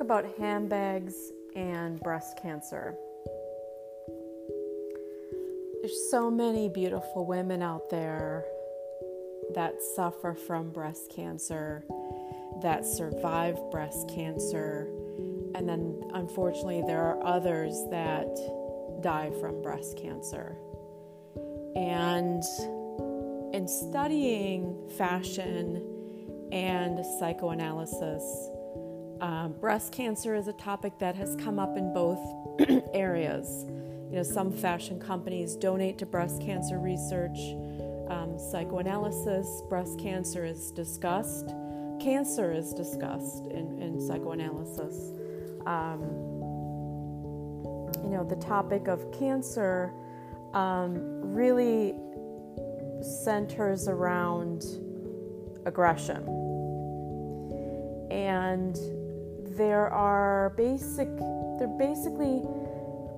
about handbags and breast cancer. There's so many beautiful women out there that suffer from breast cancer, that survive breast cancer, and then unfortunately, there are others that die from breast cancer. And in studying fashion and psychoanalysis, um, breast cancer is a topic that has come up in both areas. You know, some fashion companies donate to breast cancer research. Um, psychoanalysis, breast cancer is discussed. Cancer is discussed in, in psychoanalysis. Um, you know, the topic of cancer um, really centers around aggression. And there are basic, they're basically,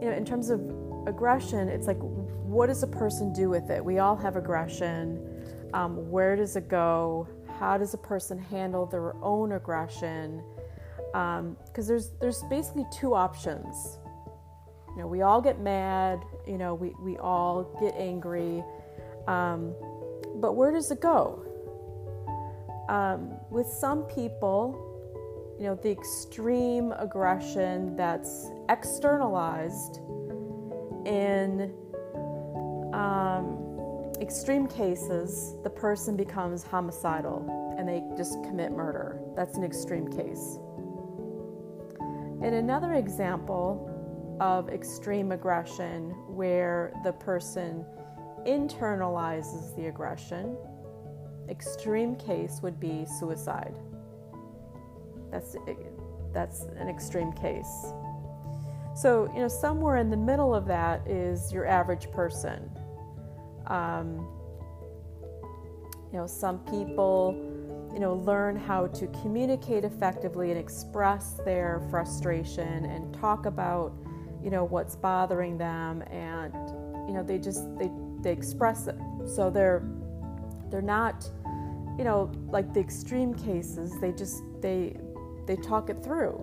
you know, in terms of aggression, it's like, what does a person do with it? We all have aggression. Um, where does it go? How does a person handle their own aggression? Because um, there's there's basically two options. You know, we all get mad. You know, we we all get angry. Um, but where does it go? Um, with some people, you know, the extreme aggression that's externalized in um, extreme cases, the person becomes homicidal and they just commit murder. That's an extreme case. In another example of extreme aggression where the person internalizes the aggression, extreme case would be suicide. That's that's an extreme case. So you know somewhere in the middle of that is your average person. Um, you know some people you know learn how to communicate effectively and express their frustration and talk about you know what's bothering them and you know they just they they express it so they're they're not you know like the extreme cases they just they they talk it through,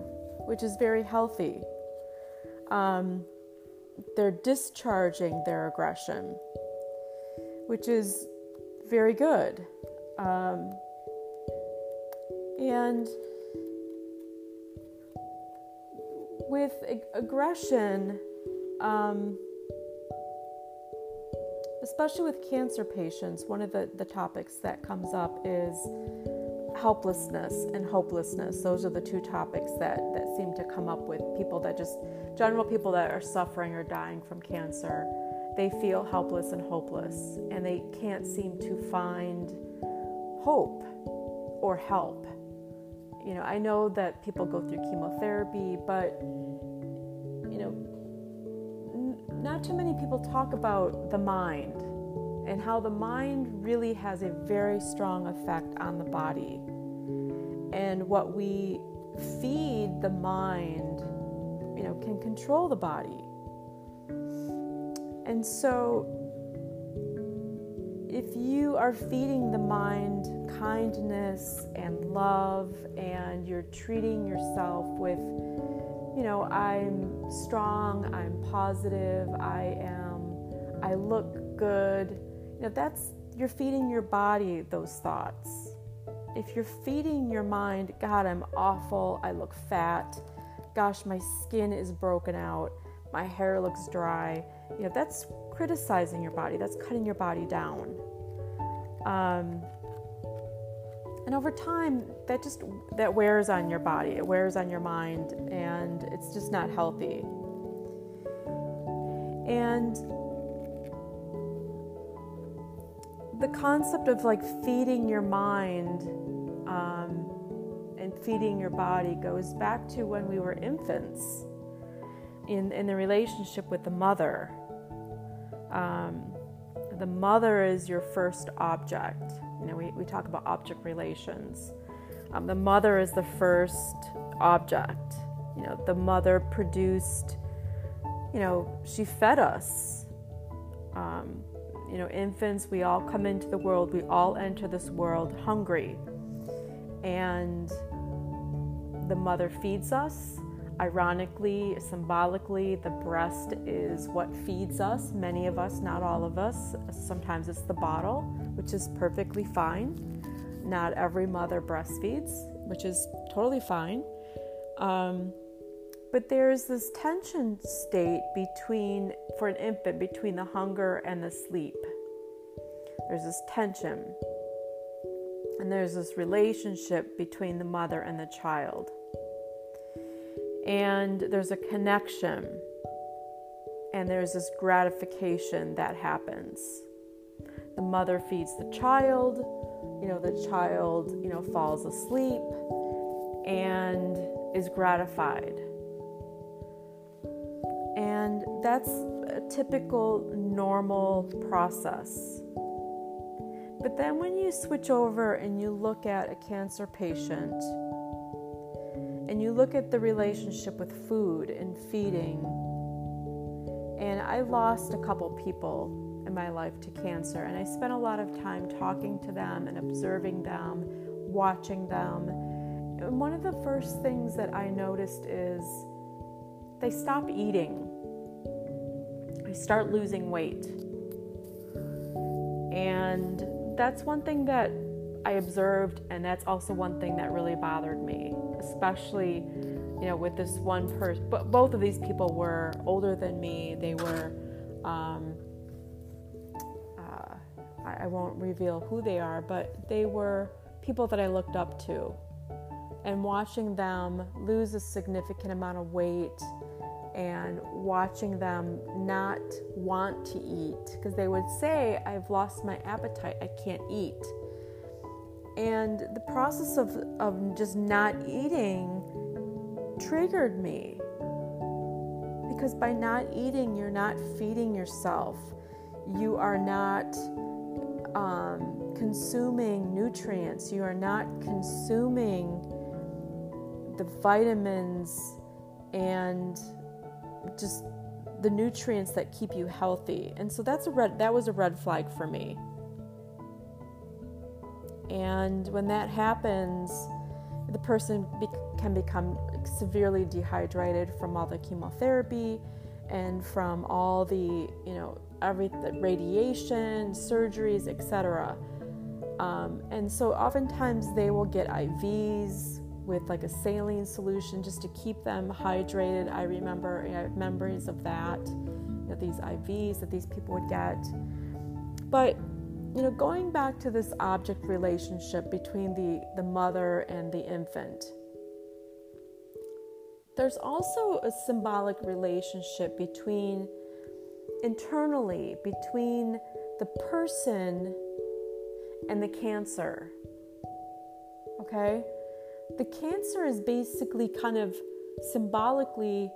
which is very healthy. Um, they're discharging their aggression, which is very good. Um, and with ag- aggression, um, especially with cancer patients, one of the, the topics that comes up is helplessness and hopelessness. Those are the two topics that, that seem to come up with people that just, general people that are suffering or dying from cancer. They feel helpless and hopeless, and they can't seem to find hope or help. You know, I know that people go through chemotherapy, but, you know, n- not too many people talk about the mind and how the mind really has a very strong effect on the body. And what we feed the mind, you know, can control the body. And so if you are feeding the mind kindness and love and you're treating yourself with you know i'm strong i'm positive i am i look good you know, that's you're feeding your body those thoughts. If you're feeding your mind, God, I'm awful, I look fat, gosh, my skin is broken out, my hair looks dry, you know, that's criticizing your body, that's cutting your body down. Um, and over time, that just that wears on your body, it wears on your mind, and it's just not healthy. And the concept of like feeding your mind um, and feeding your body goes back to when we were infants in, in the relationship with the mother. Um, the mother is your first object. You know, we, we talk about object relations. Um, the mother is the first object. You know, the mother produced, you know, she fed us. Um, you know, infants, we all come into the world, we all enter this world hungry. And the mother feeds us. Ironically, symbolically, the breast is what feeds us, many of us, not all of us. Sometimes it's the bottle, which is perfectly fine. Not every mother breastfeeds, which is totally fine. Um, but there's this tension state between, for an infant, between the hunger and the sleep. There's this tension. And there's this relationship between the mother and the child. And there's a connection. And there's this gratification that happens. The mother feeds the child, you know, the child, you know, falls asleep and is gratified that's a typical normal process. But then when you switch over and you look at a cancer patient and you look at the relationship with food and feeding, and I lost a couple people in my life to cancer, and I spent a lot of time talking to them and observing them, watching them. And one of the first things that I noticed is they stop eating. I start losing weight. And that's one thing that I observed, and that's also one thing that really bothered me, especially, you know, with this one person. But both of these people were older than me. They were, um, uh, I, I won't reveal who they are, but they were people that I looked up to. And watching them lose a significant amount of weight and watching them not want to eat because they would say, I've lost my appetite, I can't eat. And the process of, of just not eating triggered me. Because by not eating, you're not feeding yourself, you are not um, consuming nutrients, you are not consuming the vitamins and just the nutrients that keep you healthy. And so that's a red that was a red flag for me. And when that happens, the person be- can become severely dehydrated from all the chemotherapy and from all the, you know, every the radiation, surgeries, etc. Um, and so oftentimes they will get IVs with like a saline solution just to keep them hydrated. I remember memories of that, you know, these IVs that these people would get. But you know, going back to this object relationship between the, the mother and the infant, there's also a symbolic relationship between internally between the person and the cancer. Okay? The cancer is basically kind of symbolically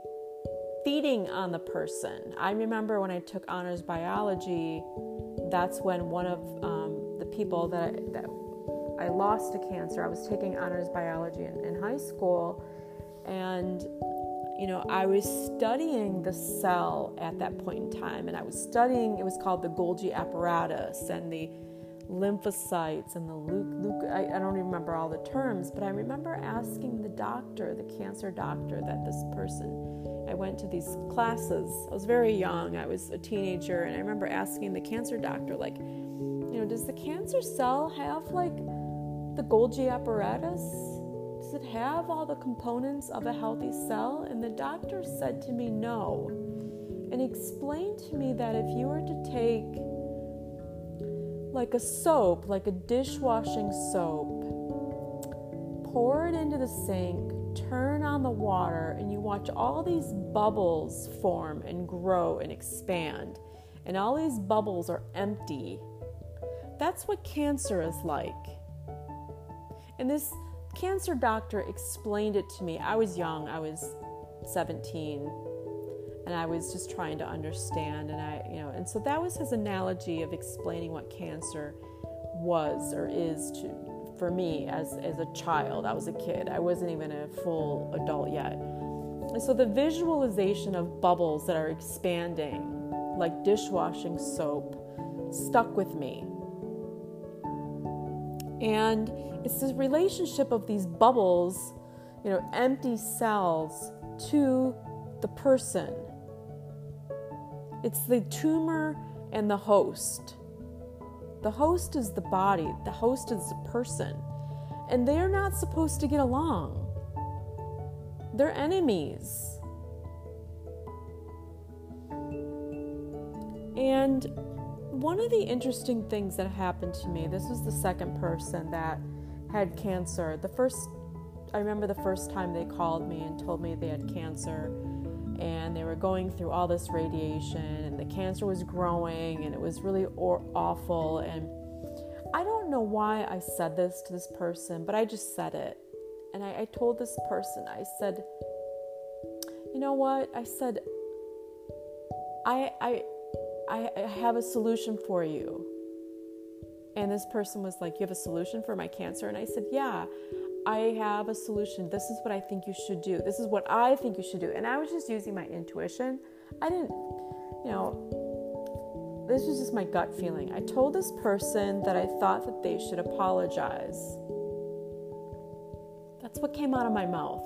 feeding on the person. I remember when I took honors biology, that's when one of um, the people that I, that I lost to cancer, I was taking honors biology in, in high school, and you know, I was studying the cell at that point in time, and I was studying, it was called the Golgi apparatus and the lymphocytes and the leuk, I, I don't remember all the terms, but I remember asking the doctor, the cancer doctor, that this person, I went to these classes. I was very young, I was a teenager, and I remember asking the cancer doctor, like, you know, does the cancer cell have like the Golgi apparatus? Does it have all the components of a healthy cell? And the doctor said to me, no. And explained to me that if you were to take like a soap, like a dishwashing soap. Pour it into the sink, turn on the water, and you watch all these bubbles form and grow and expand. And all these bubbles are empty. That's what cancer is like. And this cancer doctor explained it to me. I was young, I was 17 and I was just trying to understand and I you know and so that was his analogy of explaining what cancer was or is to for me as as a child. I was a kid. I wasn't even a full adult yet. And so the visualization of bubbles that are expanding like dishwashing soap stuck with me. And it's this relationship of these bubbles you know, empty cells to the person. It's the tumor and the host. The host is the body, the host is the person. And they're not supposed to get along. They're enemies. And one of the interesting things that happened to me, this was the second person that had cancer. The first, I remember the first time they called me and told me they had cancer and they were going through all this radiation and the cancer was growing and it was really or- awful and i don't know why i said this to this person but i just said it. And I, I told this person i said you know what? I said I, I i i have a solution for you. And this person was like you have a solution for my cancer? And i said yeah I have a solution. This is what I think you should do. This is what I think you should do. And I was just using my intuition. I didn't, you know, this was just my gut feeling. I told this person that I thought that they should apologize. That's what came out of my mouth.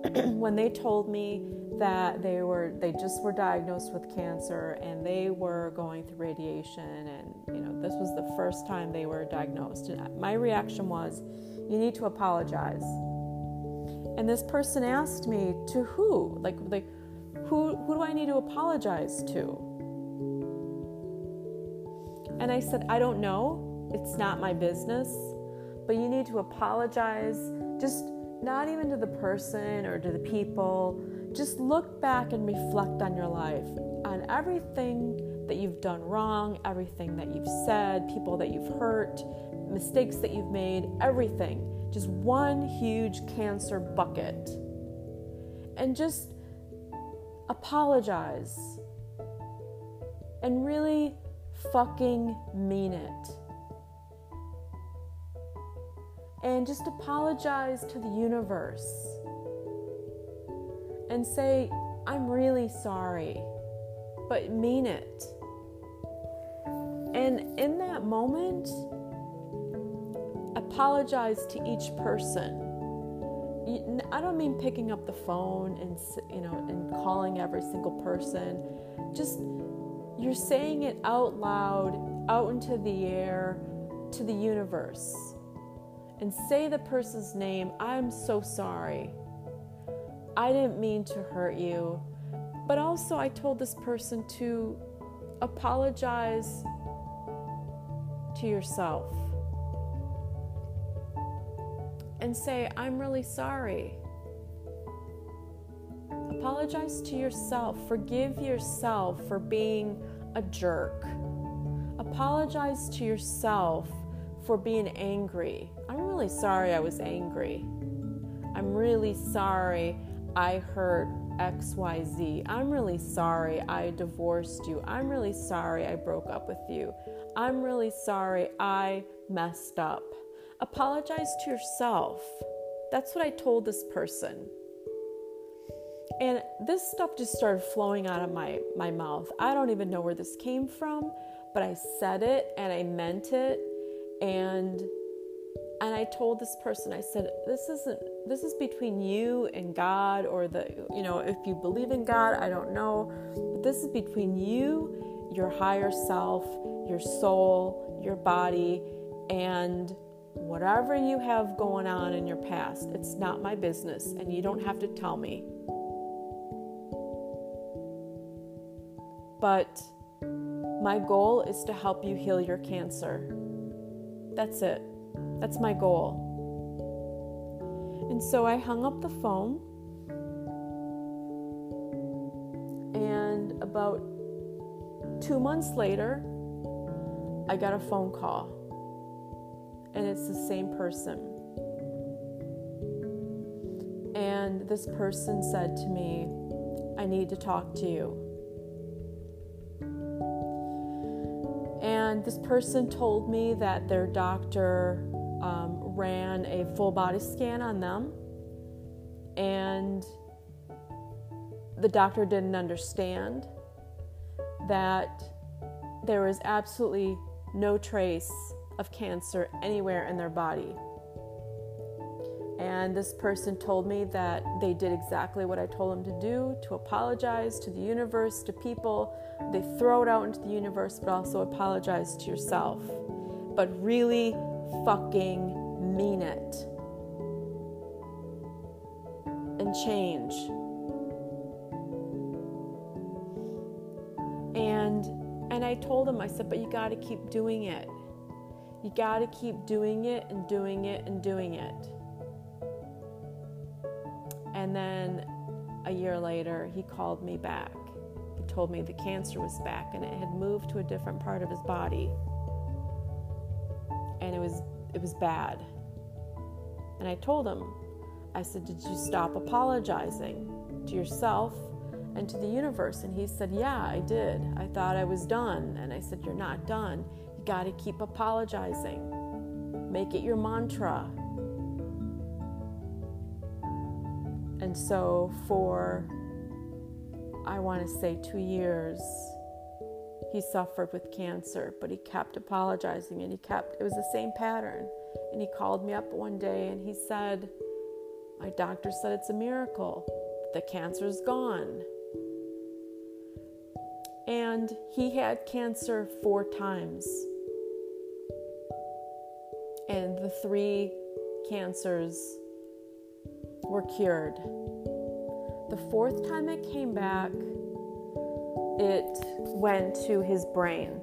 when they told me that they were they just were diagnosed with cancer and they were going through radiation and you know this was the first time they were diagnosed and my reaction was you need to apologize. And this person asked me, to who? Like, like who, who do I need to apologize to? And I said, I don't know. It's not my business. But you need to apologize, just not even to the person or to the people. Just look back and reflect on your life, on everything that you've done wrong, everything that you've said, people that you've hurt, mistakes that you've made, everything. Just one huge cancer bucket. And just apologize. And really fucking mean it. And just apologize to the universe. And say, I'm really sorry, but mean it. And in that moment, apologize to each person. I don't mean picking up the phone and you know and calling every single person. Just you're saying it out loud, out into the air, to the universe. And say the person's name. I'm so sorry. I didn't mean to hurt you. But also, I told this person to apologize to yourself and say, I'm really sorry. Apologize to yourself. Forgive yourself for being a jerk. Apologize to yourself for being angry. I'm really sorry I was angry. I'm really sorry I hurt XYZ. I'm really sorry I divorced you. I'm really sorry I broke up with you. I'm really sorry I messed up. Apologize to yourself. That's what I told this person. And this stuff just started flowing out of my, my mouth. I don't even know where this came from, but I said it and I meant it. And and I told this person, I said, this isn't this is between you and God or the you know, if you believe in God, I don't know. But this is between you, your higher self, your soul, your body, and whatever you have going on in your past, it's not my business, and you don't have to tell me. But my goal is to help you heal your cancer. That's it. That's my goal. And so I hung up the phone, and about two months later, I got a phone call and it's the same person. And this person said to me, I need to talk to you. And this person told me that their doctor um, ran a full body scan on them, and the doctor didn't understand that there was absolutely no trace of cancer anywhere in their body. And this person told me that they did exactly what I told them to do to apologize to the universe, to people. They throw it out into the universe, but also apologize to yourself. But really fucking mean it. And change. Told him, I said, but you gotta keep doing it. You gotta keep doing it and doing it and doing it. And then a year later, he called me back. He told me the cancer was back and it had moved to a different part of his body. And it was it was bad. And I told him, I said, "Did you stop apologizing to yourself and to the universe?" And he said, "Yeah, I did. I thought I was done." And I said, "You're not done. You got to keep apologizing. Make it your mantra." And so, for I want to say two years, he suffered with cancer, but he kept apologizing and he kept, it was the same pattern. And he called me up one day and he said, My doctor said it's a miracle. The cancer's gone. And he had cancer four times. And the three cancers were cured. The fourth time it came back, it went to his brain.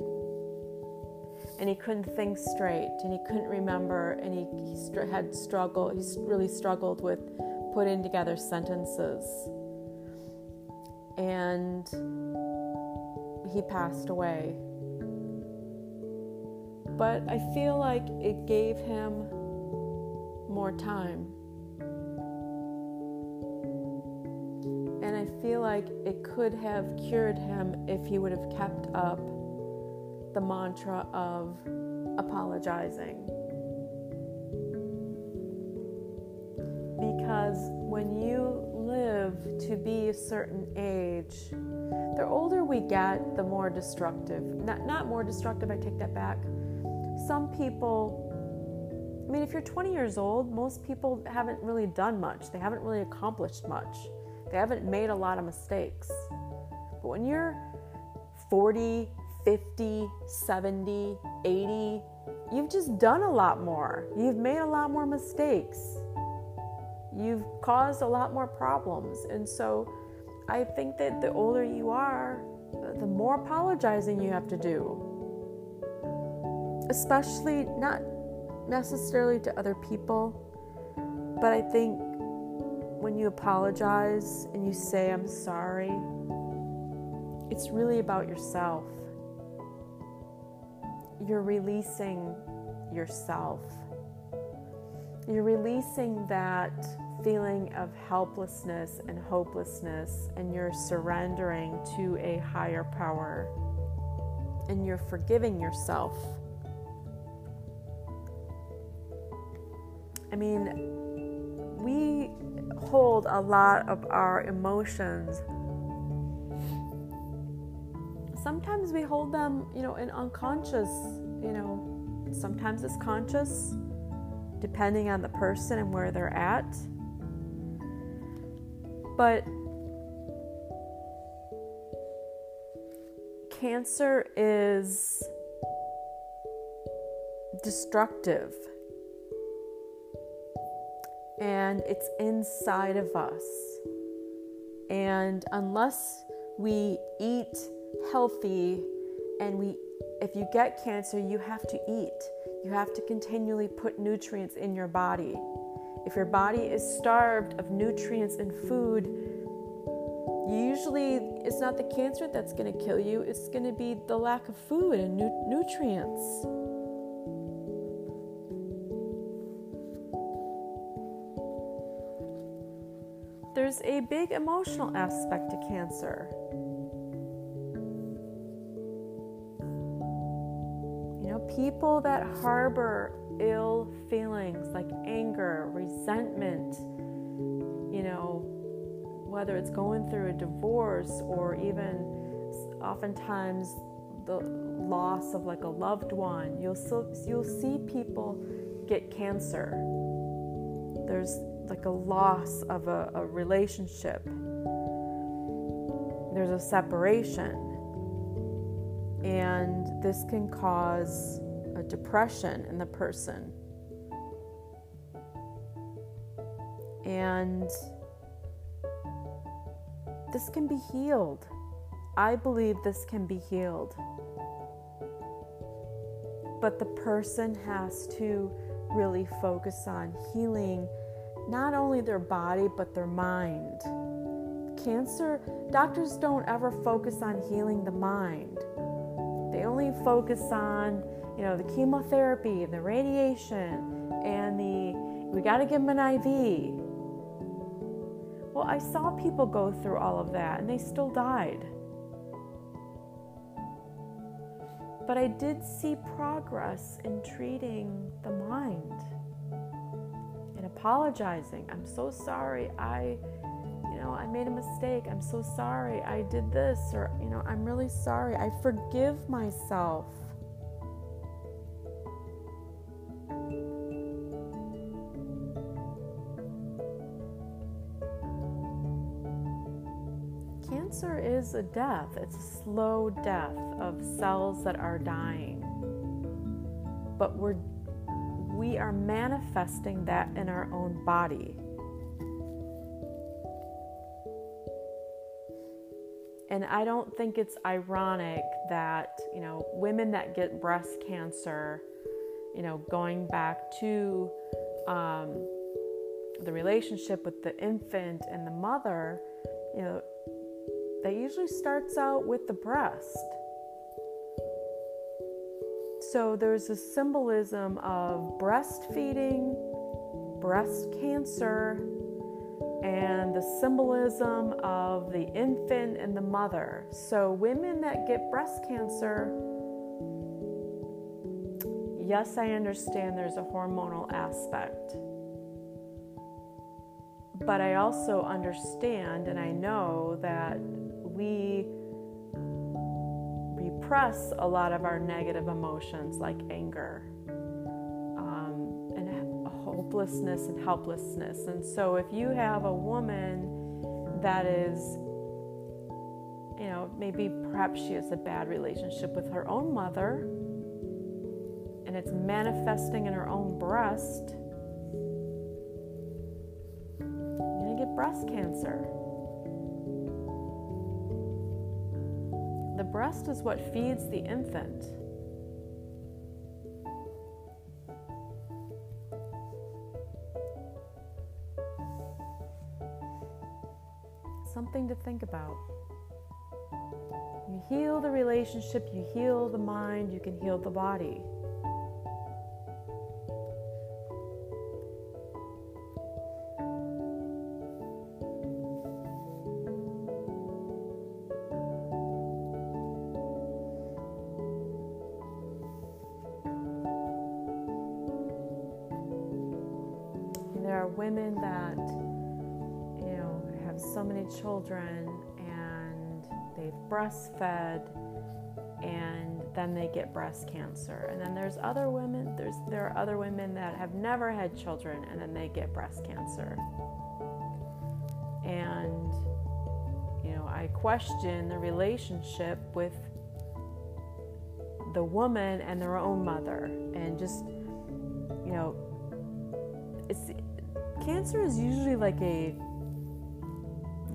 And he couldn't think straight and he couldn't remember and he, he had struggled, he really struggled with putting together sentences. And he passed away. But I feel like it gave him more time And I feel like it could have cured him if he would have kept up the mantra of apologizing. Because when you live to be a certain age, the older we get, the more destructive. Not, not more destructive, I take that back. Some people, I mean, if you're 20 years old, most people haven't really done much, they haven't really accomplished much. They haven't made a lot of mistakes. But when you're 40, 50, 70, 80, you've just done a lot more. You've made a lot more mistakes. You've caused a lot more problems. And so I think that the older you are, the more apologizing you have to do. Especially not necessarily to other people, but I think when you apologize and you say, I'm sorry, it's really about yourself. You're releasing yourself. You're releasing that feeling of helplessness and hopelessness, and you're surrendering to a higher power. And you're forgiving yourself. I mean, we hold a lot of our emotions. Sometimes we hold them, you know, in unconscious, you know, sometimes it's conscious, depending on the person and where they're at. But cancer is destructive and it's inside of us. And unless we eat healthy and we if you get cancer, you have to eat. You have to continually put nutrients in your body. If your body is starved of nutrients and food, usually it's not the cancer that's going to kill you, it's going to be the lack of food and nu- nutrients. there's a big emotional aspect to cancer. You know, people that harbor ill feelings like anger, resentment, you know, whether it's going through a divorce or even oftentimes the loss of like a loved one, you'll you'll see people get cancer there's like a loss of a, a relationship, there's a separation. And this can cause depression in the person. And this can be healed. I believe this can be healed. But the person has to really focus on healing not only their body, but their mind. Cancer, doctors don't ever focus on healing the mind. They only focus on, you know, the chemotherapy, and the radiation, and the we got to give them an IV. Well, I saw people go through all of that and they still died. But I did see progress in treating the mind and apologizing. I'm so sorry. I, you know, I made a mistake. I'm so sorry. I did this, or, you know, I'm really sorry. I forgive myself. Cancer is a death, it's a slow death of cells that are dying. But we're, we are manifesting that in our own body. And I don't think it's ironic that, you know, women that get breast cancer, you know, going back to um, the relationship with the infant and the mother, you know, that usually starts out with the breast. So there's a symbolism of breastfeeding, breast cancer, and the symbolism of the infant and the mother. So, women that get breast cancer, yes, I understand there's a hormonal aspect. But I also understand and I know that we repress a lot of our negative emotions like anger um, and hopelessness and helplessness. And so, if you have a woman that is, you know, maybe perhaps she has a bad relationship with her own mother and it's manifesting in her own breast, you're going to get breast cancer. Breast is what feeds the infant. Something to think about. You heal the relationship, you heal the mind, you can heal the body. Women that you know have so many children and they've breastfed and then they get breast cancer. And then there's other women there's there are other women that have never had children and then they get breast cancer. And you know i question the relationship with the woman and their own mother and just cancer is usually like a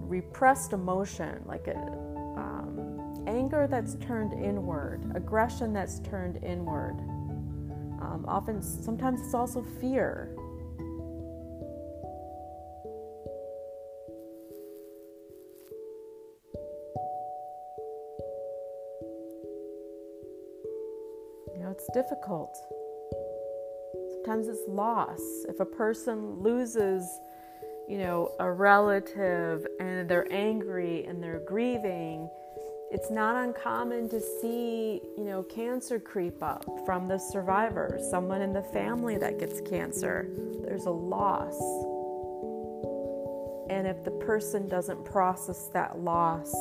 repressed emotion, like a um, anger that's turned inward, aggression that's turned inward. Um, often, sometimes it's also fear. You know, it's difficult. Sometimes it's loss. If a person loses, you know, a relative and they're angry and they're grieving, it's not uncommon to see, you know, cancer creep up from the survivor, someone in the family that gets cancer. There's a loss. And if the person doesn't process that loss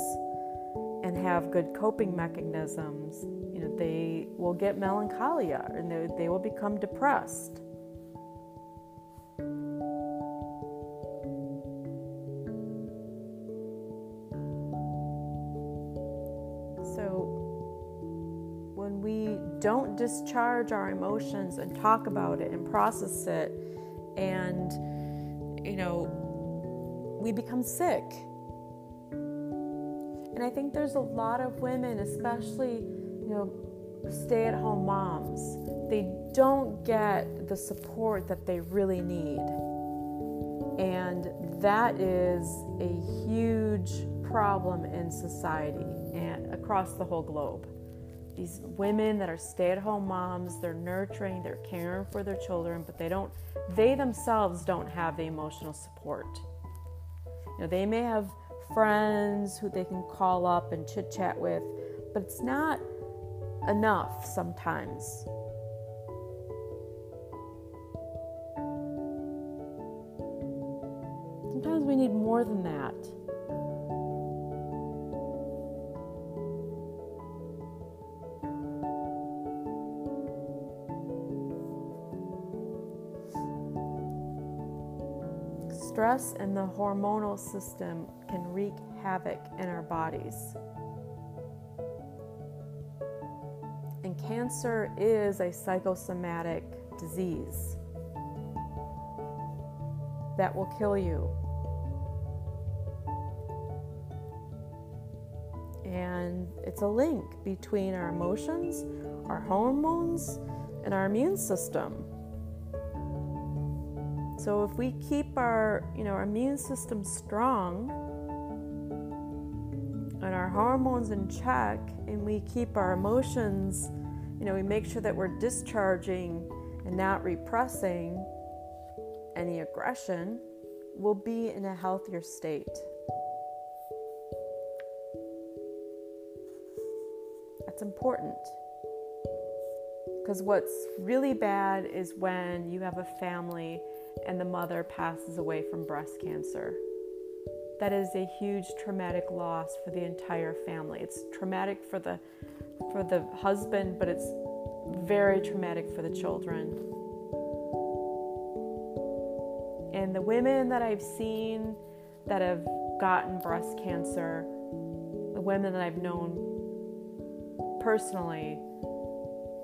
and have good coping mechanisms, you know, they will get melancholia and they, they will become depressed. So, when we don't discharge our emotions and talk about it and process it, and you know, we become sick. And I think there's a lot of women, especially you know, stay at home moms, they don't get the support that they really need. And that is a huge problem in society and across the whole globe. These women that are stay at home moms, they're nurturing, they're caring for their children, but they don't, they themselves don't have the emotional support. You know, they may have friends who they can call up and chit chat with, but it's not enough sometimes. Sometimes we need more than that. Stress and the hormonal system can wreak havoc in our bodies. Cancer is a psychosomatic disease that will kill you. And it's a link between our emotions, our hormones, and our immune system. So if we keep our, you know, our immune system strong and our hormones in check and we keep our emotions, you know, we make sure that we're discharging and not repressing any aggression, we'll be in a healthier state. That's important. Because what's really bad is when you have a family and the mother passes away from breast cancer. That is a huge traumatic loss for the entire family. It's traumatic for the for the husband, but it's very traumatic for the children. And the women that I've seen that have gotten breast cancer, the women that I've known personally,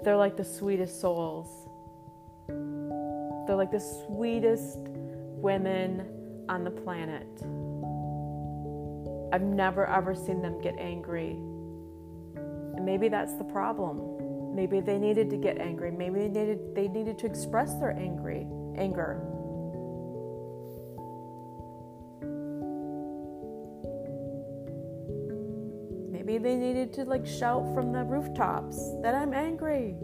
they're like the sweetest souls they're like the sweetest women on the planet. I've never ever seen them get angry. Maybe that's the problem. Maybe they needed to get angry. Maybe they needed they needed to express their angry anger. Maybe they needed to like shout from the rooftops that I'm angry.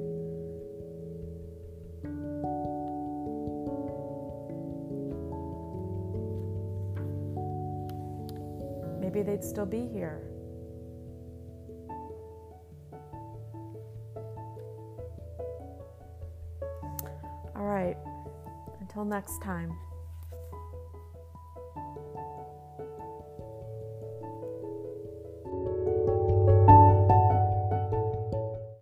maybe they'd still be here. Next time.